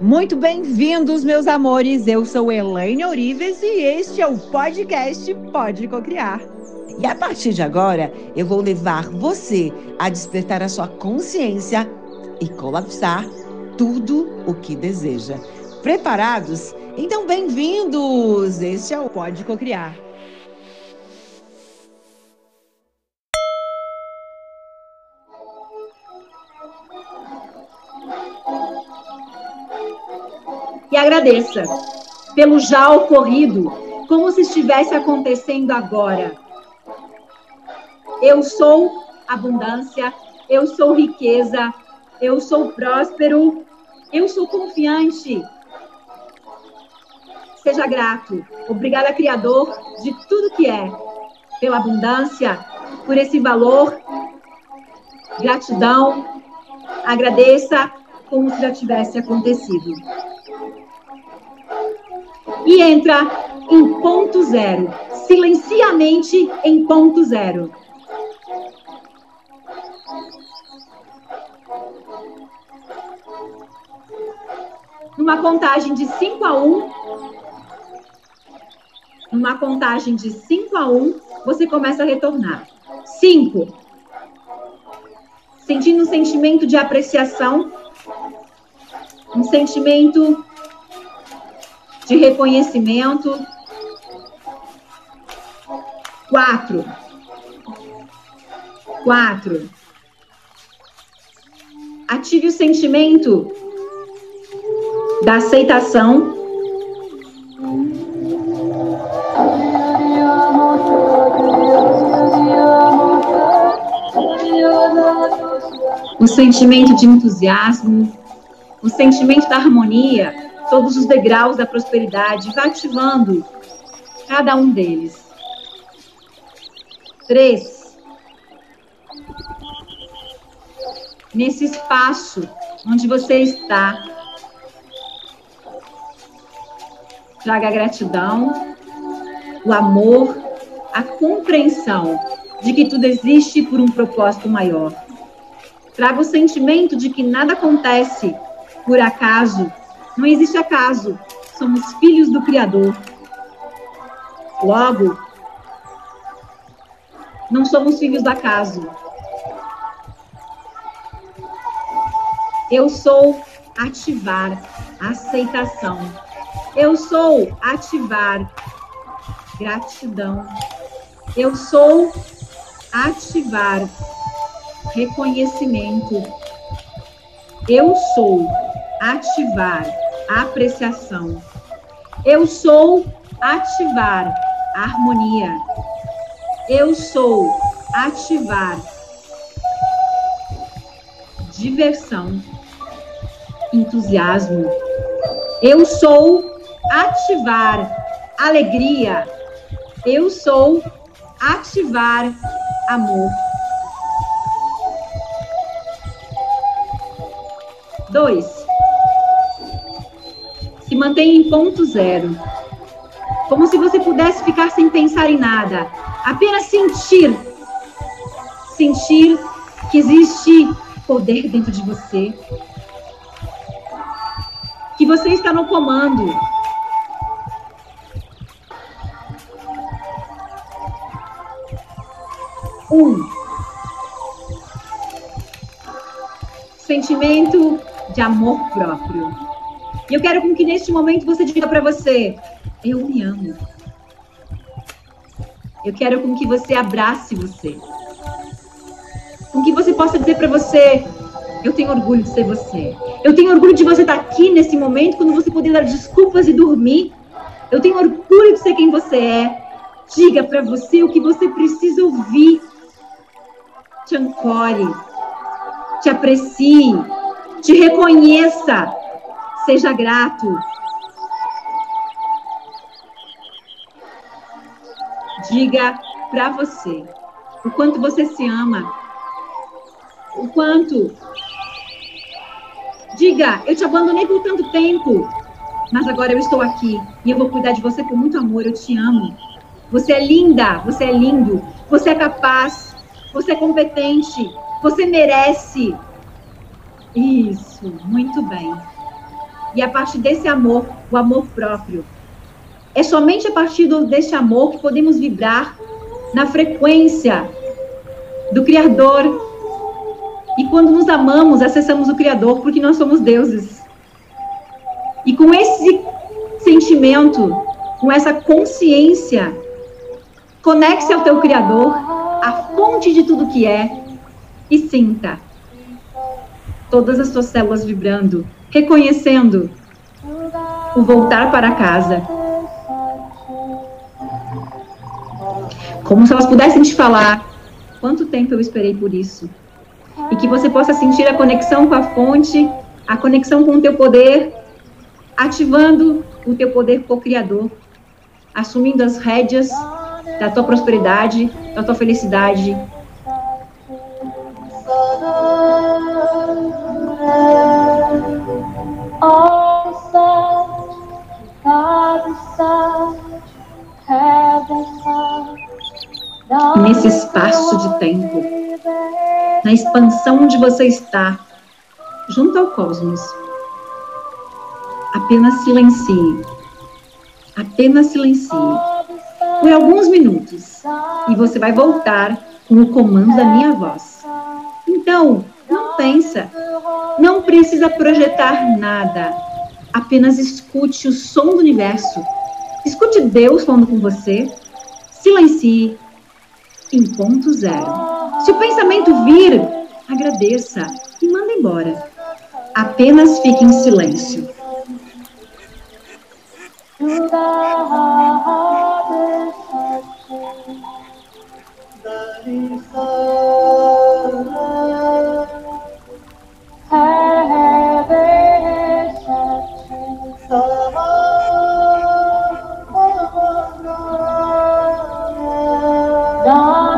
Muito bem-vindos, meus amores. Eu sou Elaine Orives e este é o podcast Pode Cocriar. E a partir de agora, eu vou levar você a despertar a sua consciência e colapsar tudo o que deseja. Preparados? Então, bem-vindos! Este é o Pode Cocriar. Agradeça pelo já ocorrido, como se estivesse acontecendo agora. Eu sou abundância, eu sou riqueza, eu sou próspero, eu sou confiante. Seja grato. Obrigada, Criador, de tudo que é, pela abundância, por esse valor. Gratidão. Agradeça como se já tivesse acontecido. E entra em ponto zero, silenciamente em ponto zero. Numa contagem de 5 a 1, um, numa contagem de 5 a 1, um, você começa a retornar. 5. Sentindo um sentimento de apreciação, um sentimento de reconhecimento. Quatro. Quatro. Ative o sentimento da aceitação. O sentimento de entusiasmo, o sentimento da harmonia, todos os degraus da prosperidade, ativando cada um deles. Três. Nesse espaço onde você está, traga a gratidão, o amor, a compreensão de que tudo existe por um propósito maior. Traga o sentimento de que nada acontece por acaso. Não existe acaso. Somos filhos do Criador. Logo, não somos filhos do acaso. Eu sou ativar aceitação. Eu sou ativar gratidão. Eu sou ativar reconhecimento. Eu sou ativar apreciação. Eu sou ativar harmonia. Eu sou ativar diversão, entusiasmo. Eu sou ativar alegria. Eu sou ativar amor. Dois. Mantenha em ponto zero. Como se você pudesse ficar sem pensar em nada. Apenas sentir. Sentir que existe poder dentro de você. Que você está no comando. Um. Sentimento de amor próprio. E eu quero com que neste momento você diga para você: Eu me amo. Eu quero com que você abrace você. Com que você possa dizer para você: Eu tenho orgulho de ser você. Eu tenho orgulho de você estar aqui nesse momento, quando você poder dar desculpas e dormir. Eu tenho orgulho de ser quem você é. Diga para você o que você precisa ouvir. Te ancore. Te aprecie te reconheça, seja grato. Diga para você o quanto você se ama, o quanto. Diga, eu te abandonei por tanto tempo, mas agora eu estou aqui e eu vou cuidar de você com muito amor. Eu te amo. Você é linda, você é lindo, você é capaz, você é competente, você merece. Isso, muito bem. E a partir desse amor, o amor próprio. É somente a partir desse amor que podemos vibrar na frequência do Criador. E quando nos amamos, acessamos o Criador, porque nós somos deuses. E com esse sentimento, com essa consciência, conecte-se ao teu Criador, a fonte de tudo que é, e sinta todas as tuas células vibrando, reconhecendo o voltar para casa. Como se elas pudessem te falar quanto tempo eu esperei por isso. E que você possa sentir a conexão com a fonte, a conexão com o teu poder, ativando o teu poder co-criador, assumindo as rédeas da tua prosperidade, da tua felicidade. Nesse espaço de tempo, na expansão onde você está, junto ao cosmos, apenas silencie. Apenas silencie. Por alguns minutos. E você vai voltar com o comando da minha voz. Então, não pensa. Não precisa projetar nada. Apenas escute o som do universo. Escute Deus falando com você. Silencie. Em ponto zero. Se o pensamento vir, agradeça e manda embora. Apenas fique em silêncio.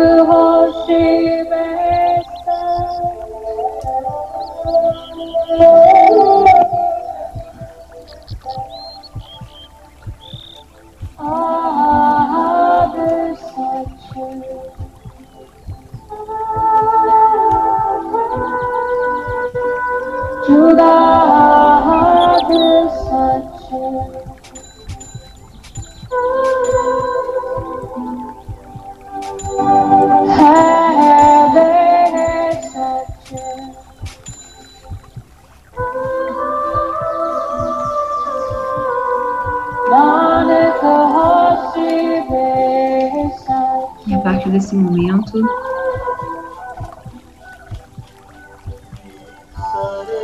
the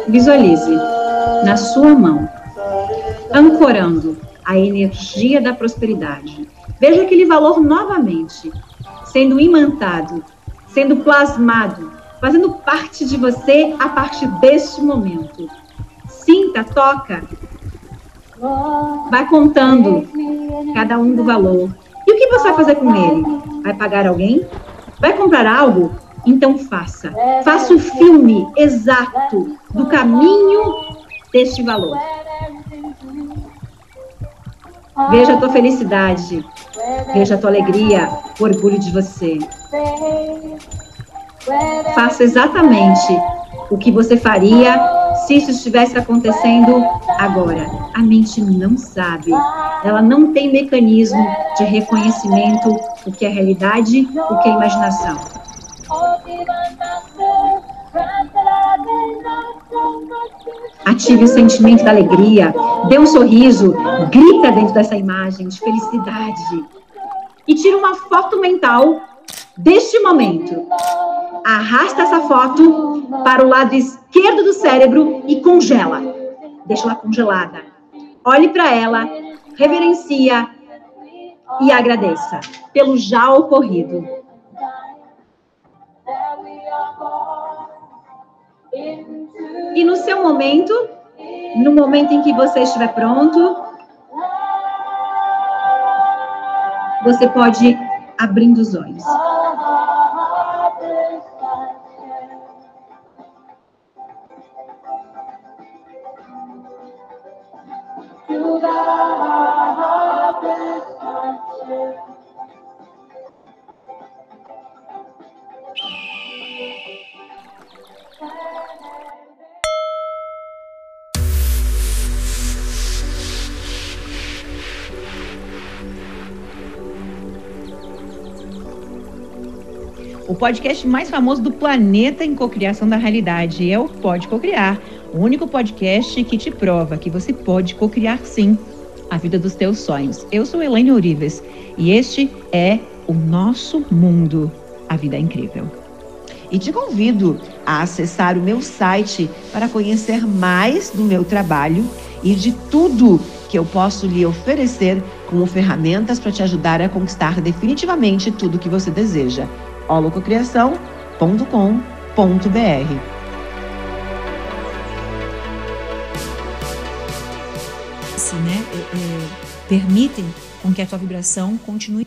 Visualize na sua mão, ancorando a energia da prosperidade. Veja aquele valor novamente sendo imantado, sendo plasmado, fazendo parte de você a partir deste momento. Sinta, toca, vai contando cada um do valor. E o que você vai fazer com ele? Vai pagar alguém? Vai comprar algo? Então faça. Faça o filme exato do caminho deste valor. Veja a tua felicidade. Veja a tua alegria, o orgulho de você. Faça exatamente o que você faria se isso estivesse acontecendo agora. A mente não sabe. Ela não tem mecanismo de reconhecimento o que é realidade, o que é imaginação. Ative o sentimento da alegria, dê um sorriso, grita dentro dessa imagem de felicidade. E tira uma foto mental deste momento. Arrasta essa foto para o lado esquerdo do cérebro e congela. Deixa ela congelada. Olhe para ela, reverencia e agradeça pelo já ocorrido. E no seu momento, no momento em que você estiver pronto, você pode abrindo os olhos. O podcast mais famoso do planeta em cocriação da realidade é o Pode Cocriar, o único podcast que te prova que você pode cocriar sim a vida dos teus sonhos. Eu sou Elaine Orives e este é o nosso mundo. A vida é incrível. E te convido a acessar o meu site para conhecer mais do meu trabalho e de tudo que eu posso lhe oferecer como ferramentas para te ajudar a conquistar definitivamente tudo que você deseja holococriação.com.br. Se, né, é, é, permitem com que a tua vibração continue